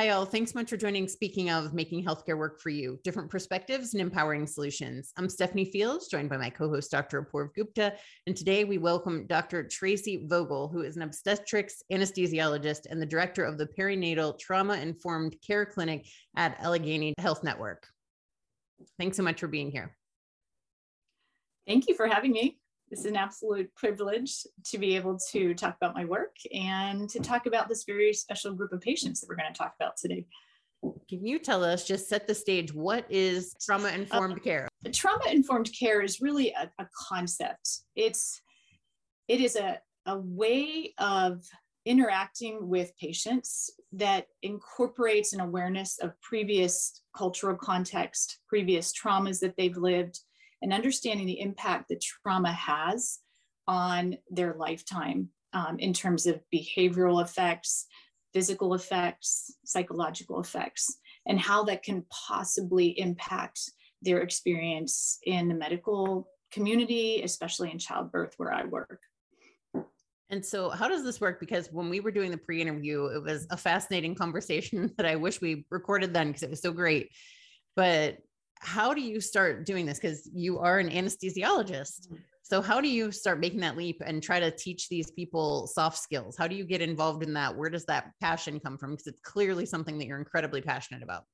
Hi, all. Thanks much for joining. Speaking of making healthcare work for you, different perspectives and empowering solutions. I'm Stephanie Fields, joined by my co host, Dr. Apoorv Gupta. And today we welcome Dr. Tracy Vogel, who is an obstetrics anesthesiologist and the director of the perinatal trauma informed care clinic at Allegheny Health Network. Thanks so much for being here. Thank you for having me. It's an absolute privilege to be able to talk about my work and to talk about this very special group of patients that we're going to talk about today. Can you tell us, just set the stage, what is trauma informed uh, care? Trauma informed care is really a, a, concept. It's it is a, a way of interacting with patients that incorporates an awareness of previous cultural context, previous traumas that they've lived, and understanding the impact that trauma has on their lifetime um, in terms of behavioral effects, physical effects, psychological effects, and how that can possibly impact their experience in the medical community, especially in childbirth, where I work. And so, how does this work? Because when we were doing the pre interview, it was a fascinating conversation that I wish we recorded then because it was so great. But how do you start doing this? Because you are an anesthesiologist. Mm-hmm. So, how do you start making that leap and try to teach these people soft skills? How do you get involved in that? Where does that passion come from? Because it's clearly something that you're incredibly passionate about.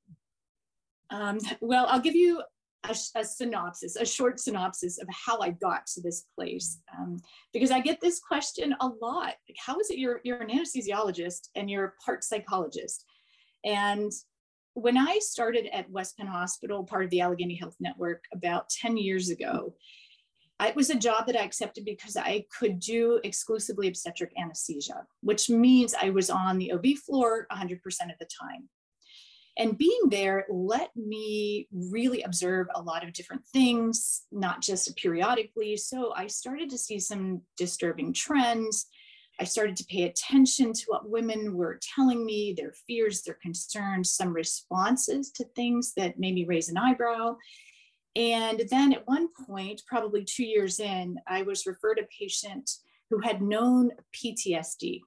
Um, well, I'll give you a, a, synopsis, a short synopsis of how I got to this place, um, because I get this question a lot. Like, how is it you're you're an anesthesiologist and you're a part psychologist? And when I started at West Penn Hospital, part of the Allegheny Health Network, about 10 years ago, it was a job that I accepted because I could do exclusively obstetric anesthesia, which means I was on the OB floor 100% of the time. And being there let me really observe a lot of different things, not just periodically. So I started to see some disturbing trends I started to pay attention to what women were telling me, their fears, their concerns, some responses to things that made me raise an eyebrow. And then at one point, probably two years in, I was referred a patient who had known PTSD.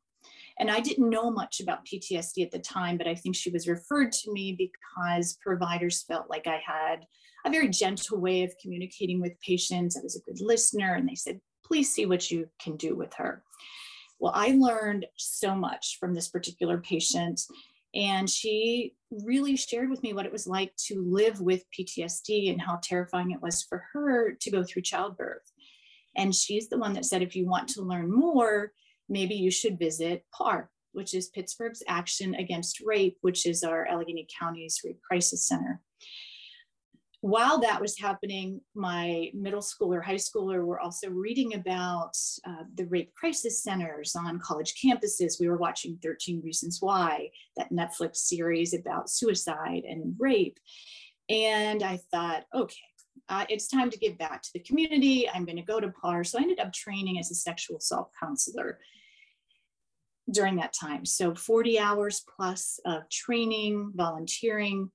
And I didn't know much about PTSD at the time, but I think she was referred to me because providers felt like I had a very gentle way of communicating with patients. I was a good listener, and they said, please see what you can do with her. Well, I learned so much from this particular patient. And she really shared with me what it was like to live with PTSD and how terrifying it was for her to go through childbirth. And she's the one that said, if you want to learn more, maybe you should visit PAR, which is Pittsburgh's Action Against Rape, which is our Allegheny County's Rape Crisis Center while that was happening, my middle schooler, high schooler were also reading about uh, the rape crisis centers on college campuses. We were watching 13 Reasons Why, that Netflix series about suicide and rape. And I thought, okay, uh, it's time to give back to the community. I'm going to go to PAR. So I ended up training as a sexual assault counselor during that time. So 40 hours plus of training, volunteering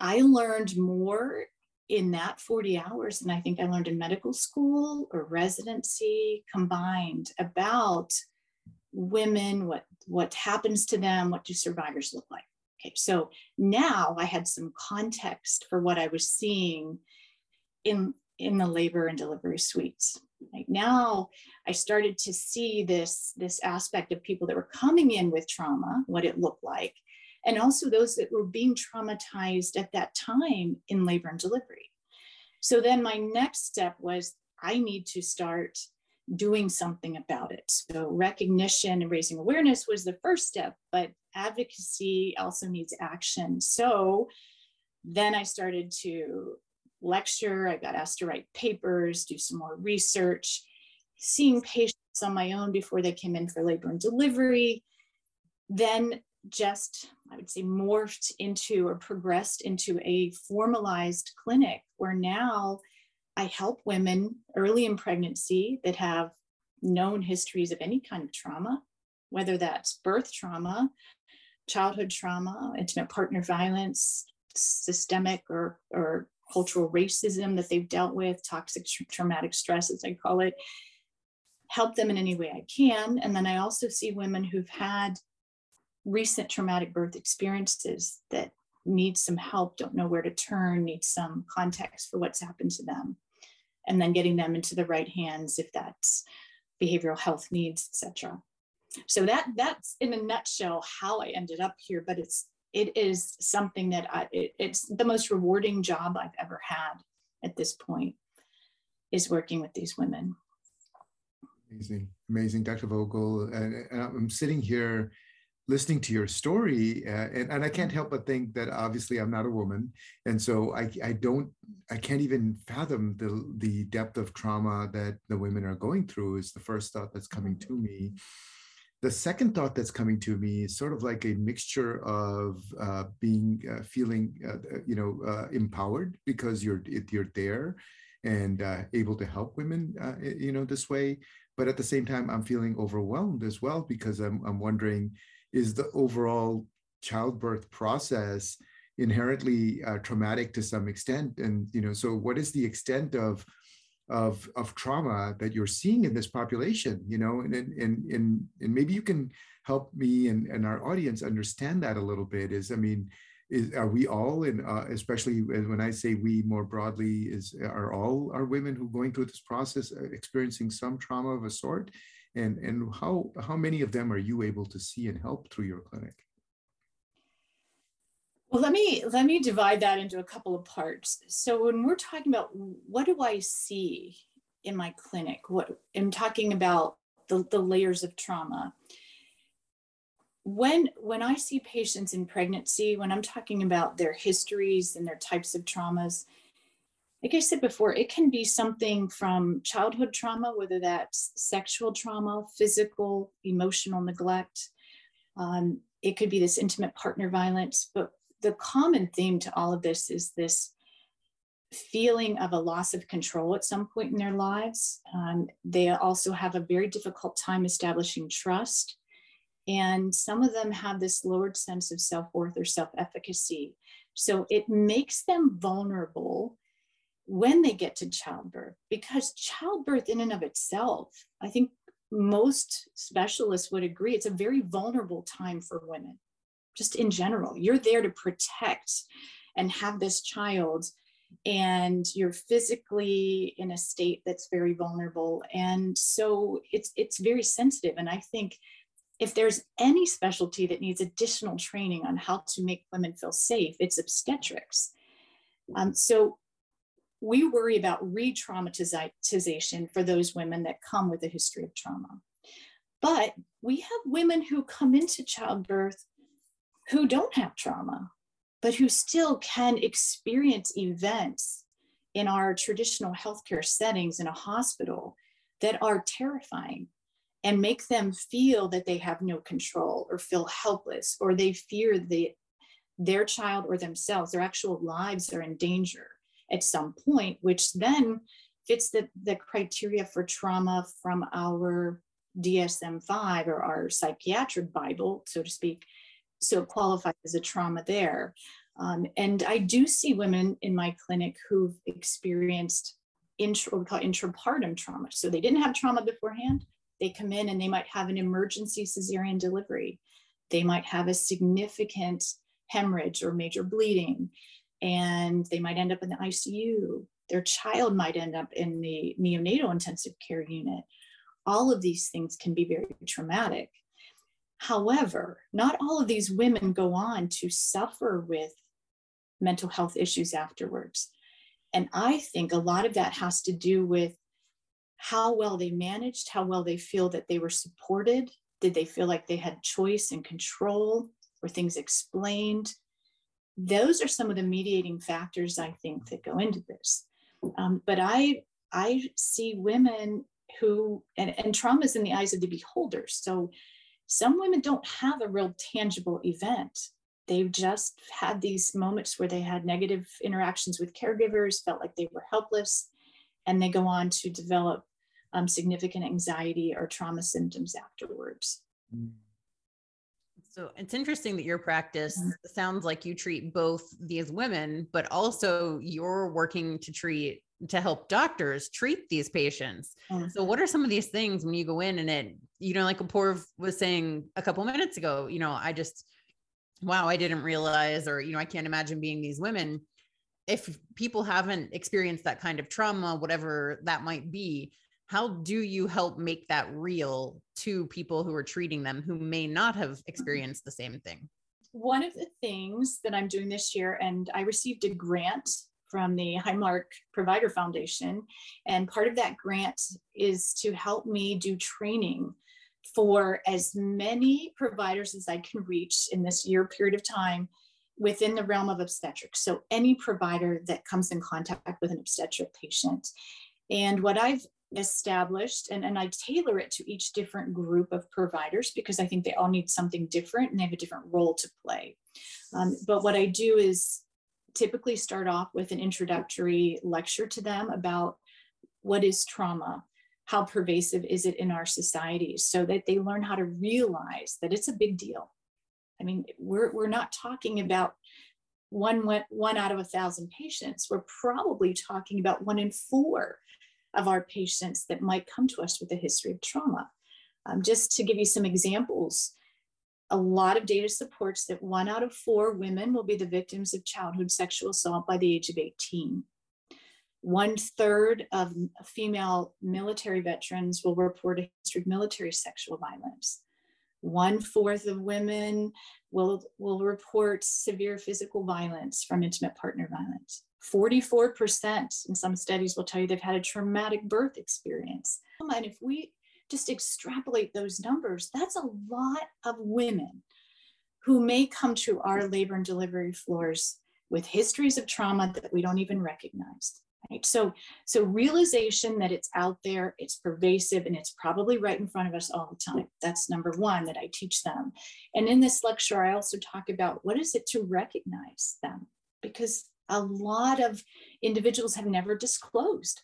I learned more in that 40 hours than I think I learned in medical school or residency combined about women, what, what happens to them, what do survivors look like. Okay, so now I had some context for what I was seeing in, in the labor and delivery suites. Like now I started to see this, this aspect of people that were coming in with trauma, what it looked like, and also those that were being traumatized at that time in labor and delivery. So then my next step was I need to start doing something about it. So recognition and raising awareness was the first step, but advocacy also needs action. So then I started to lecture, I got asked to write papers, do some more research, seeing patients on my own before they came in for labor and delivery. Then just, I would say, morphed into or progressed into a formalized clinic where now I help women early in pregnancy that have known histories of any kind of trauma, whether that's birth trauma, childhood trauma, intimate partner violence, systemic or, or cultural racism that they've dealt with, toxic traumatic stress, as I call it, help them in any way I can. And then I also see women who've had recent traumatic birth experiences that need some help, don't know where to turn, need some context for what's happened to them, and then getting them into the right hands if that's behavioral health needs, etc. So that that's in a nutshell how I ended up here, but it's it is something that I it, it's the most rewarding job I've ever had at this point is working with these women. Amazing, amazing, Dr. Vogel. And, and I'm sitting here listening to your story, uh, and, and I can't help but think that obviously I'm not a woman, and so I, I don't, I can't even fathom the the depth of trauma that the women are going through. Is the first thought that's coming to me. The second thought that's coming to me is sort of like a mixture of uh, being uh, feeling, uh, you know, uh, empowered because you're you're there and uh, able to help women, uh, you know, this way. But at the same time, I'm feeling overwhelmed as well because I'm, I'm wondering, is the overall childbirth process inherently uh, traumatic to some extent? And, you know, so what is the extent of, of, of trauma that you're seeing in this population, you know, and, and, and, and maybe you can help me and, and our audience understand that a little bit is, I mean, is are we all and uh, especially when i say we more broadly is are all our women who going through this process experiencing some trauma of a sort and and how how many of them are you able to see and help through your clinic? Well let me let me divide that into a couple of parts. So when we're talking about what do i see in my clinic what i'm talking about the, the layers of trauma. When when i see patients in pregnancy when i'm talking about their histories and their types of traumas like i said before it can be something from childhood trauma whether that's sexual trauma physical emotional neglect um, it could be this intimate partner violence but the common theme to all of this is this feeling of a loss of control at some point in their lives um, they also have a very difficult time establishing trust and some of them have this lowered sense of self worth or self efficacy. So it makes them vulnerable when they get to childbirth because childbirth, in and of itself, I think most specialists would agree it's a very vulnerable time for women, just in general. You're there to protect and have this child and you're physically in a state that's very vulnerable and so it's it's very sensitive and i think if there's any specialty that needs additional training on how to make women feel safe, it's obstetrics. Um, so we worry about re traumatization for those women that come with a history of trauma. But we have women who come into childbirth who don't have trauma, but who still can experience events in our traditional healthcare settings in a hospital that are terrifying and make them feel that they have no control or feel helpless or they fear that their child or themselves, their actual lives are in danger at some point, which then fits the, the criteria for trauma from our DSM 5 or our psychiatric Bible, so to speak. So it qualifies as a trauma there. Um, and I do see women in my clinic who've experienced intra, what we call intrapartum trauma. So they didn't have trauma beforehand, they come in and they might have an emergency cesarean delivery. They might have a significant hemorrhage or major bleeding, and they might end up in the ICU. Their child might end up in the neonatal intensive care unit. All of these things can be very traumatic. However, not all of these women go on to suffer with mental health issues afterwards. And I think a lot of that has to do with how well they managed, how well they feel that they were supported. Did they feel like they had choice and control? Were things explained? Those are some of the mediating factors I think that go into this. Um, but I I see women who and, and trauma is in the eyes of the beholder. So some women don't have a real tangible event. They've just had these moments where they had negative interactions with caregivers, felt like they were helpless, and they go on to develop um, significant anxiety or trauma symptoms afterwards. Mm. So it's interesting that your practice mm-hmm. sounds like you treat both these women, but also you're working to treat to help doctors treat these patients. Mm-hmm. So what are some of these things when you go in and it, you know, like Apoorv was saying a couple minutes ago, you know, I just, wow, I didn't realize, or, you know, I can't imagine being these women. If people haven't experienced that kind of trauma, whatever that might be, how do you help make that real to people who are treating them who may not have mm-hmm. experienced the same thing? One of the things that I'm doing this year, and I received a grant from the Highmark Provider Foundation. And part of that grant is to help me do training for as many providers as I can reach in this year period of time within the realm of obstetrics. So, any provider that comes in contact with an obstetric patient. And what I've established, and, and I tailor it to each different group of providers because I think they all need something different and they have a different role to play. Um, but what I do is typically start off with an introductory lecture to them about what is trauma, how pervasive is it in our society, so that they learn how to realize that it's a big deal. I mean, we're, we're not talking about one, one out of a thousand patients. We're probably talking about one in four of our patients that might come to us with a history of trauma. Um, just to give you some examples, a lot of data supports that one out of four women will be the victims of childhood sexual assault by the age of 18. One third of female military veterans will report a history of military sexual violence. One fourth of women will, will report severe physical violence from intimate partner violence. 44% in some studies will tell you they've had a traumatic birth experience. And if we just extrapolate those numbers, that's a lot of women who may come to our labor and delivery floors with histories of trauma that we don't even recognize. Right? So, so realization that it's out there, it's pervasive, and it's probably right in front of us all the time. That's number one that I teach them. And in this lecture, I also talk about what is it to recognize them, because a lot of individuals have never disclosed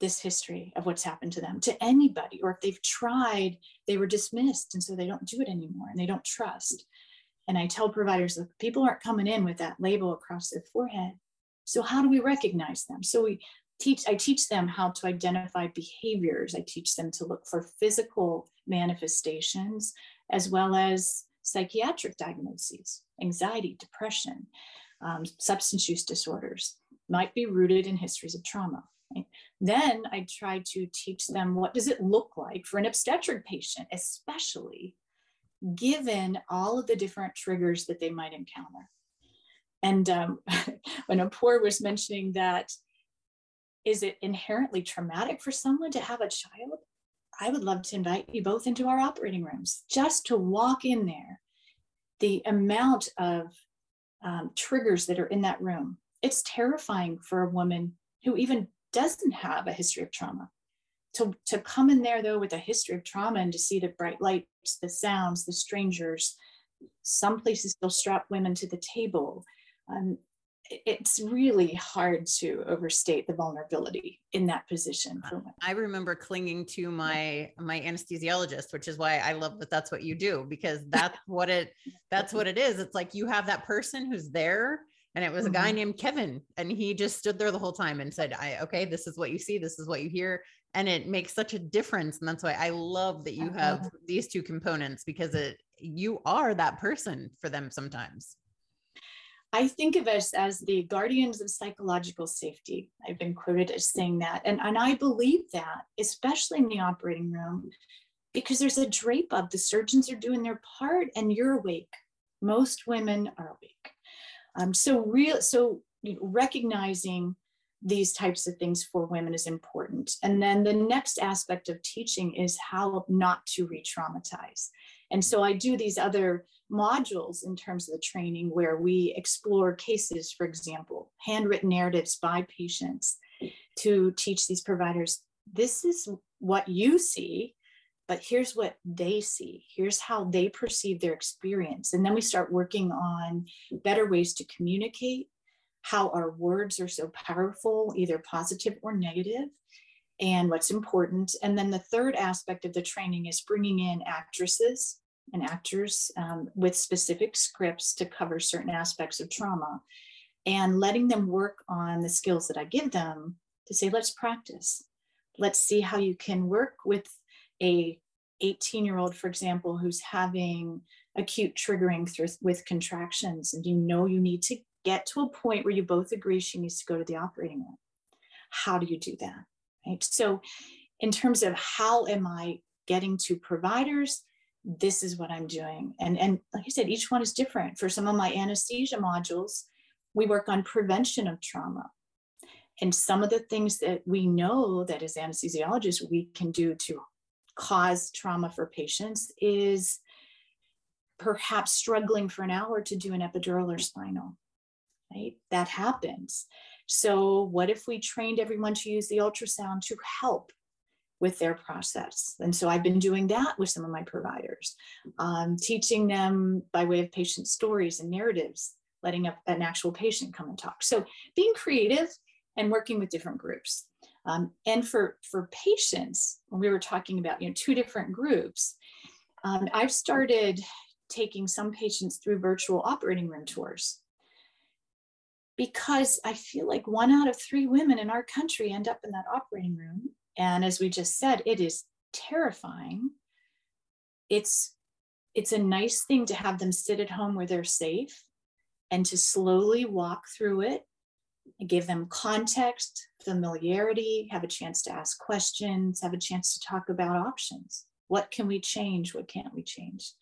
this history of what's happened to them to anybody or if they've tried they were dismissed and so they don't do it anymore and they don't trust. And i tell providers that people aren't coming in with that label across their forehead. So how do we recognize them? So we teach i teach them how to identify behaviors. I teach them to look for physical manifestations as well as psychiatric diagnoses anxiety depression um, substance use disorders might be rooted in histories of trauma? Then I try to teach them what does it look like for an obstetric patient, especially given all of the different triggers that they might encounter. And um, when Apoorv was mentioning that, is it inherently traumatic for someone to have a child? I would love to invite you both into our operating rooms just to walk in there. The amount of um, triggers that are in that room, it's terrifying for a woman who even doesn't have a history of trauma. To, to come in there though with a history of trauma and to see the bright lights, the sounds, the strangers, some places still strap women to the table. Um, it's really hard to overstate the vulnerability in that position. I remember clinging to my my anesthesiologist, which is why I love that that's what you do because that's what it that's what it is. It's like you have that person who's there and it was a guy mm-hmm. named Kevin and he just stood there the whole time and said I okay this is what you see this is what you hear and it makes such a difference and that's why I love that you have uh-huh. these two components because it you are that person for them sometimes I think of us as the guardians of psychological safety. I've been quoted as saying that. And, and I believe that, especially in the operating room, because there's a drape up. The surgeons are doing their part and you're awake. Most women are awake. Um, so real, so you know, recognizing these types of things for women is important. And then the next aspect of teaching is how not to re-traumatize. And so I do these other modules in terms of the training where we explore cases, for example, handwritten narratives by patients to teach these providers this is what you see but here's what they see. Here's how they perceive their experience. And then we start working on better ways to communicate how our words are so powerful either positive or negative and what's important. And then the third aspect of the training is bringing in actresses and actors um, with specific scripts to cover certain aspects of trauma and letting them work on the skills that i give them to say, let's practice. Let's see how you can work with a 18 year old, for example, who's having acute triggering through, with contractions, and you know you need to get to a point where you both agree she needs to go to the operating room. How do you do that? Right. So, in terms of how am I getting to providers, this is what I'm doing. And, and like I said, each one is different. For some of my anesthesia modules, we work on prevention of trauma. And some of the things that we know that as anesthesiologists we can do to cause trauma for patients is perhaps struggling for an hour to do an epidural or spinal, right? That happens. So, what if we trained everyone to use the ultrasound to help with their process. And so I've been doing that with some of my providers, um, teaching them by way of patient stories and narratives, letting a, an actual patient come and talk. So being creative and working with different groups. Um, and for, for patients, when we were talking about you know two different groups, um, I've started taking some patients through virtual operating room tours because I feel like one out of three women in our country end up in that operating room and as we just said, it is terrifying. It's it's a nice thing to have them sit at home where they're safe and to slowly walk through it give them context, familiarity, have a chance to ask questions, have a chance to talk about options. What can we change? What can't we change?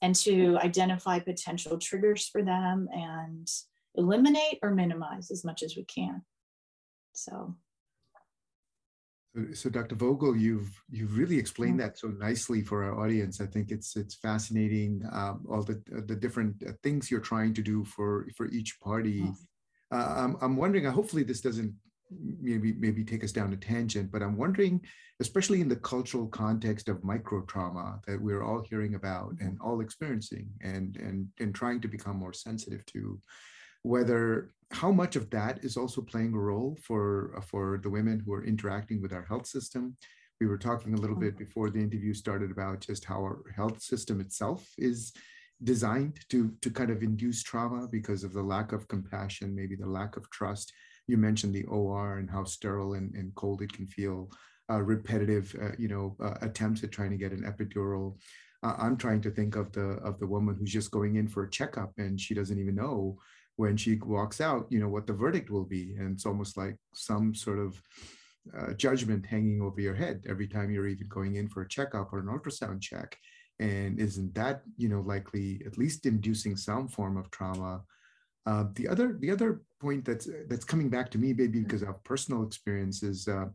And to identify potential triggers for them and eliminate or minimize as much as we can. So so, Dr. Vogel, you've you've really explained that so nicely for our audience. I think it's it's fascinating um, all the the different uh, things you're trying to do for for each party. Uh, I'm I'm wondering. Uh, hopefully, this doesn't maybe maybe take us down a tangent, but I'm wondering, especially in the cultural context of micro trauma that we're all hearing about and all experiencing, and and and trying to become more sensitive to, whether how much of that is also playing a role for uh, for the women who are interacting with our health system. We were talking a little bit mm-hmm. before the interview started about just how our health system itself is designed to to kind of induce trauma because of the lack of compassion maybe the lack of trust. You mentioned the or and how sterile and, and cold it can feel uh, repetitive uh, you know uh, attempts at trying to get an epidural. Uh, i'm trying to think of the of the woman who's just going in for a checkup and she doesn't even know when she walks out, you know, what the verdict will be. And it's almost like some sort of uh, judgment hanging over your head every time you're even going in for a checkup or an ultrasound check. And isn't that, you know, likely at least inducing some form of trauma? Uh, the other the other point that's that's coming back to me, maybe because of personal experiences, uh,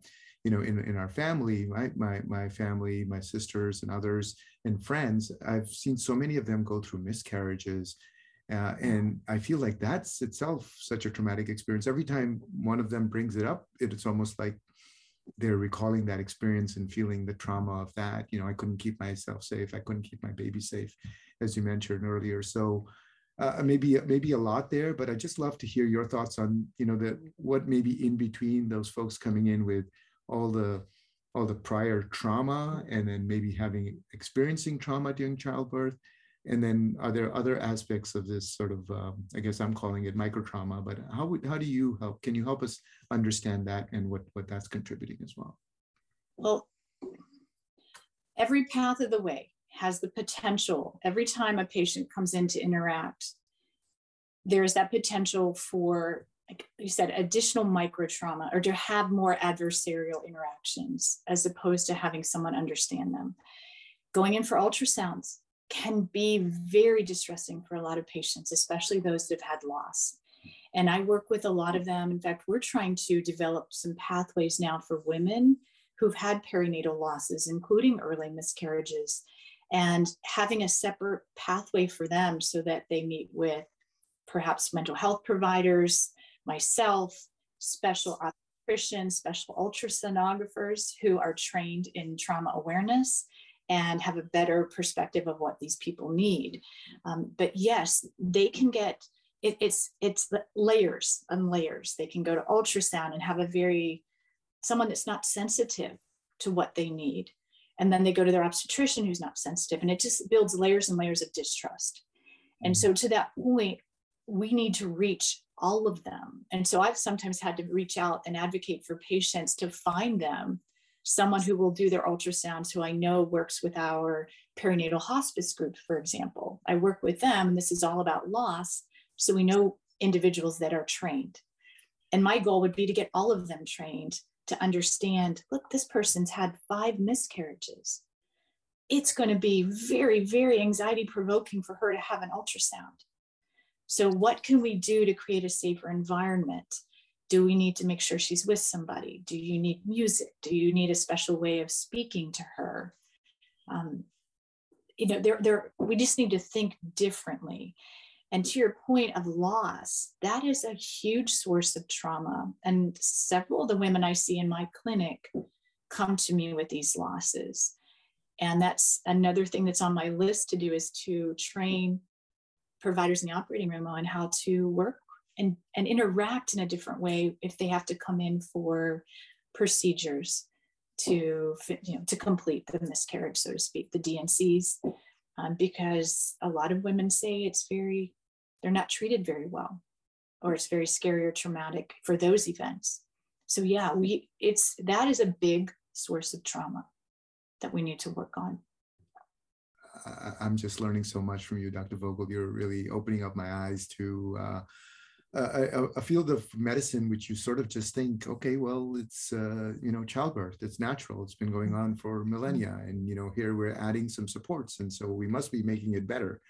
you know, in, in our family, my, my my family, my sisters and others and friends, I've seen so many of them go through miscarriages uh, and I feel like that's itself such a traumatic experience. Every time one of them brings it up, it's almost like they're recalling that experience and feeling the trauma of that. You know, I couldn't keep myself safe. I couldn't keep my baby safe, as you mentioned earlier. So uh, maybe maybe a lot there, but I just love to hear your thoughts on you know the what maybe in between those folks coming in with all the all the prior trauma and then maybe having experiencing trauma during childbirth and then are there other aspects of this sort of, um, I guess I'm calling it micro trauma, but how, would, how do you help? Can you help us understand that and what, what that's contributing as well? Well, every path of the way has the potential, every time a patient comes in to interact, there is that potential for, like you said, additional micro trauma or to have more adversarial interactions as opposed to having someone understand them. Going in for ultrasounds, can be very distressing for a lot of patients, especially those that have had loss. And I work with a lot of them. In fact, we're trying to develop some pathways now for women who've had perinatal losses, including early miscarriages, and having a separate pathway for them so that they meet with perhaps mental health providers, myself, special obstetricians, special ultrasonographers who are trained in trauma awareness and have a better perspective of what these people need. Um, but yes, they can get it, it's it's the layers and layers. They can go to ultrasound and have a very someone that's not sensitive to what they need, and then they go to their obstetrician who's not sensitive, and it just builds layers and layers of distrust. And so, to that point, we need to reach all of them. And so I've sometimes had to reach out and advocate for patients to find them someone who will do their ultrasounds who I know works with our perinatal hospice group, for example. I work with them, and this is all about loss. So we know individuals that are trained. And my goal would be to get all of them trained to understand look, this person's had five miscarriages. It's going to be very, very anxiety provoking for her to have an ultrasound. So, what can we do to create a safer environment? Do we need to make sure she's with somebody? Do you need music? Do you need a special way of speaking to her? Um, you know, there, there, we just need to think differently. And to your point of loss, that is a huge source of trauma. And several of the women I see in my clinic come to me with these losses. And that's another thing that's on my list to do is to train providers in the operating room on how to work and, and interact in a different way if they have to come in for procedures to you know to complete the miscarriage so to speak the D&Cs um, because a lot of women say it's very they're not treated very well or it's very scary or traumatic for those events. So yeah we it's that is a big source of trauma that we need to work on. I'm just learning so much from you dr vogel. You're really opening up my eyes to uh, a, a, field of medicine which you sort of just think okay well it's uh, you know childbirth it's natural it's been going on for millennia and you know here we're adding some supports and so we must be making it better.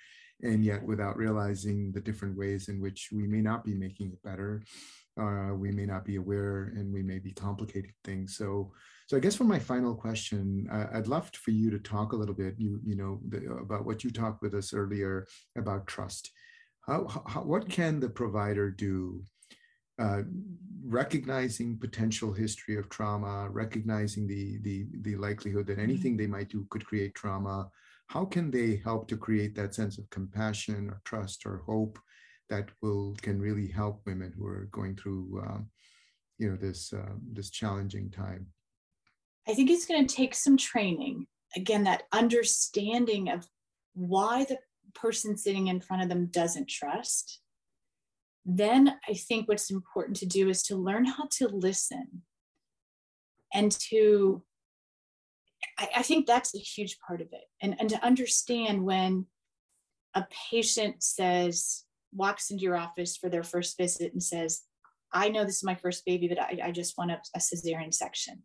And yet without realizing the different ways in which we may not be making it better uh, we may not be aware and we may be complicating things. So so i guess for my final question uh, i'd love for you to talk a little bit you you know the, about what you talked with us earlier about trust how, how what can the provider do uh, recognizing potential history of trauma recognizing the the the likelihood that mm-hmm. anything they might do could create trauma? How can they help to create that sense of compassion or trust or hope that will can really help women who are going through um, you know this uh, this challenging time? I think it's going to take some training. Again that understanding of why the person sitting in front of them doesn't trust then i think what's important to do is to learn how to listen and to I, I think that's a huge part of it. And, and to understand when a patient says, walks into your office for their first visit and says, I know this is my first baby, but I, I just want a, a cesarean section,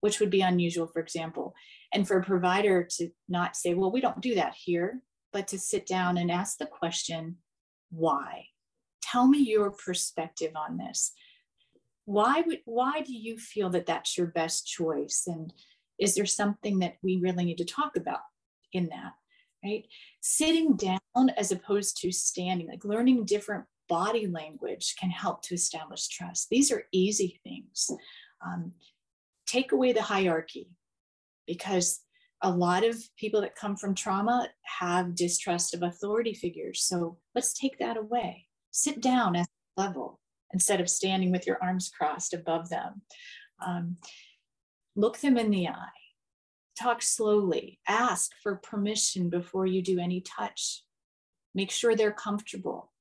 which would be unusual, for example. And for a provider to not say, well, we don't do that here, but to sit down and ask the question, why? Tell me your perspective on this. Why would why do you feel that that's your best choice? And is there something that we really need to talk about in that right sitting down as opposed to standing like learning different body language can help to establish trust these are easy things um, take away the hierarchy because a lot of people that come from trauma have distrust of authority figures. So let's take that away. Sit down at level instead of standing with your arms crossed above them. Um, look them in the eye, talk slowly, ask for permission before you do any touch, make sure they're comfortable,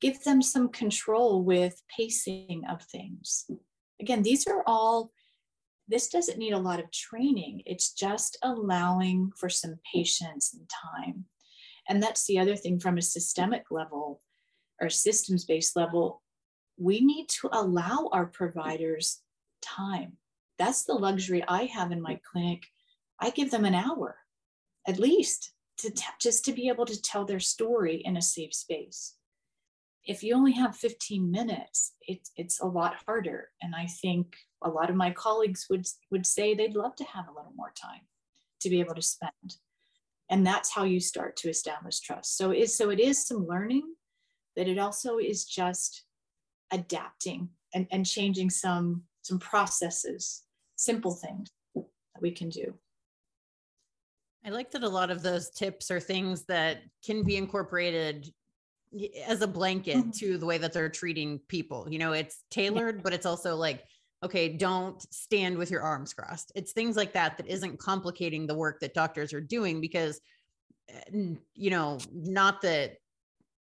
give them some control with pacing of things. Again, these are all, this doesn't need a lot of training, it's just allowing for some patience and time. And that's the other thing from a systemic level or systems based level. We need to allow our providers time that's the luxury I have in my clinic. I give them an hour at least to t- just to be able to tell their story in a safe space. If you only have 15 minutes, it, it's a lot harder. And I think a lot of my colleagues would, would say they'd love to have a little more time to be able to spend. And that's how you start to establish trust. So, it, so it is some learning, but it also is just adapting and, and changing some, some processes simple things that we can do. I like that a lot of those tips are things that can be incorporated as a blanket mm-hmm. to the way that they're treating people. You know, it's tailored, yeah. but it's also like, okay, don't stand with your arms crossed. It's things like that that isn't complicating the work that doctors are doing because, eh, you know, not that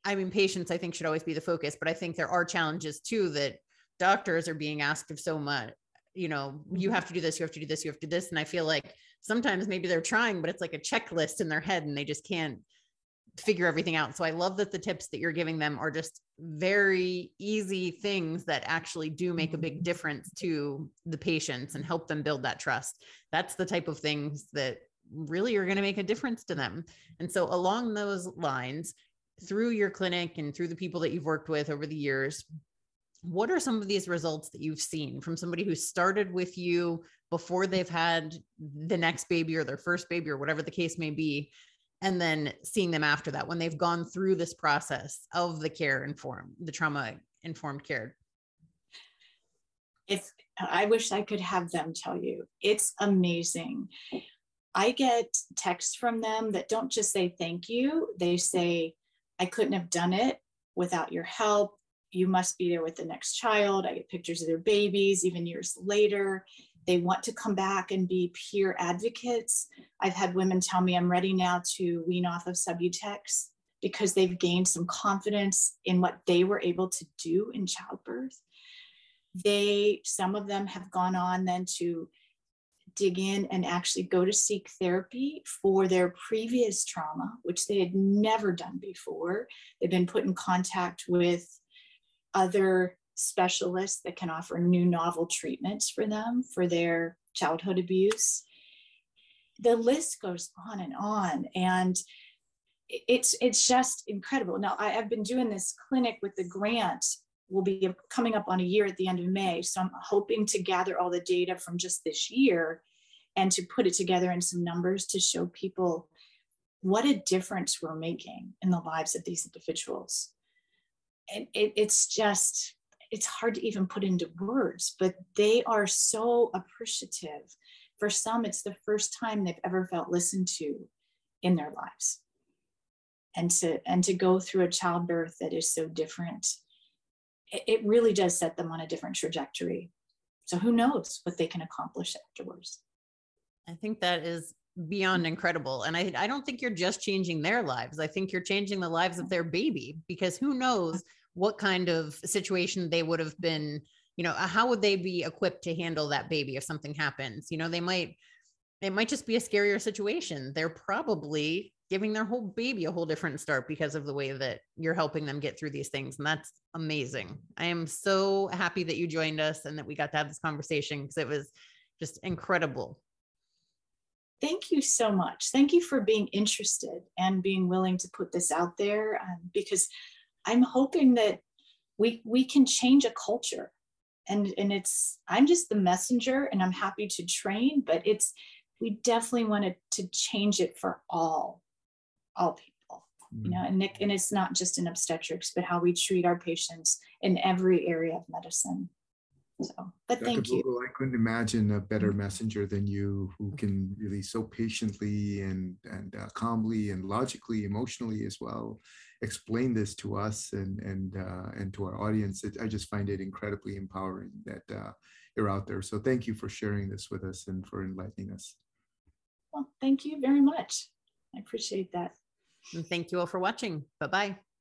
I mean, patients, I think, should always be the focus, but I think there are challenges too that doctors are being asked of so much. You know, you Mhm. have to do this, you have to do this, you have to do this. And I feel like sometimes maybe they're trying, but it's like a checklist in their head and they just can't figure everything out. So I love that the tips that you're giving them are just very easy things that actually do make a big mm-hmm. difference to the patients and help them build that trust. That's the type of things that really are going to make a difference to them. And so along those lines, through your clinic and through the people that you've worked with over the years, what are some of these results that you've seen from somebody who started with you before they've had the next baby or their first baby or whatever the case may be and then seeing them after that when they've gone through this process of the care informed the trauma informed care It's, I wish I could have them tell you. It's amazing. I get texts from them that don't just say thank you, they say, I couldn't have done it without your help. You must be there with the next child. I get pictures of their babies, even years later. They want to come back and be peer advocates. I've had women tell me I'm ready now to wean off of Subutex because they've gained some confidence in what they were able to do in childbirth they some of them have gone on then to dig in and actually go to seek therapy for their previous trauma which they had never done before they've been put in contact with other specialists that can offer new novel treatments for them for their childhood abuse the list goes on and on and it's it's just incredible now I, i've been doing this clinic with the grant will be coming up on a year at the end of May. So I'm hoping to gather all the data from just this year and to put it together in some numbers to show people what a difference we're making in the lives of these individuals. And it, it's just, it's hard to even put into words, but they are so appreciative. For some, it's the first time they've ever felt listened to in their lives. And to and to go through a childbirth that is so different it really does set them on a different trajectory. So who knows what they can accomplish afterwards. I think that is beyond incredible. And I, I don't think you're just changing their lives. I think you're changing the lives of their baby because who knows what kind of situation they would have been, you know, how would they be equipped to handle that baby if something happens? You know, they might, it might just be a scarier situation. They're probably giving their whole baby a whole different start because of the way that you're helping them get through these things. And that's amazing. I am so happy that you joined us and that we got to have this conversation because it was just incredible. Thank you so much. Thank you for being interested and being willing to put this out there um, because I'm hoping that we we can change a culture. And, and it's I'm just the messenger and I'm happy to train, but it's we definitely wanted to change it for all all people you know and nick and it's not just in obstetrics but how we treat our patients in every area of medicine so but Dr. thank you. I couldn't imagine a better messenger than you who can really so patiently and and uh, calmly and logically emotionally as well explain this to us and and uh, and to our audience. It, i just find it incredibly empowering that uh, you're out there. So thank you for sharing this with us and for enlightening us. Well thank you very much. I appreciate that. And thank you all for watching. Bye bye.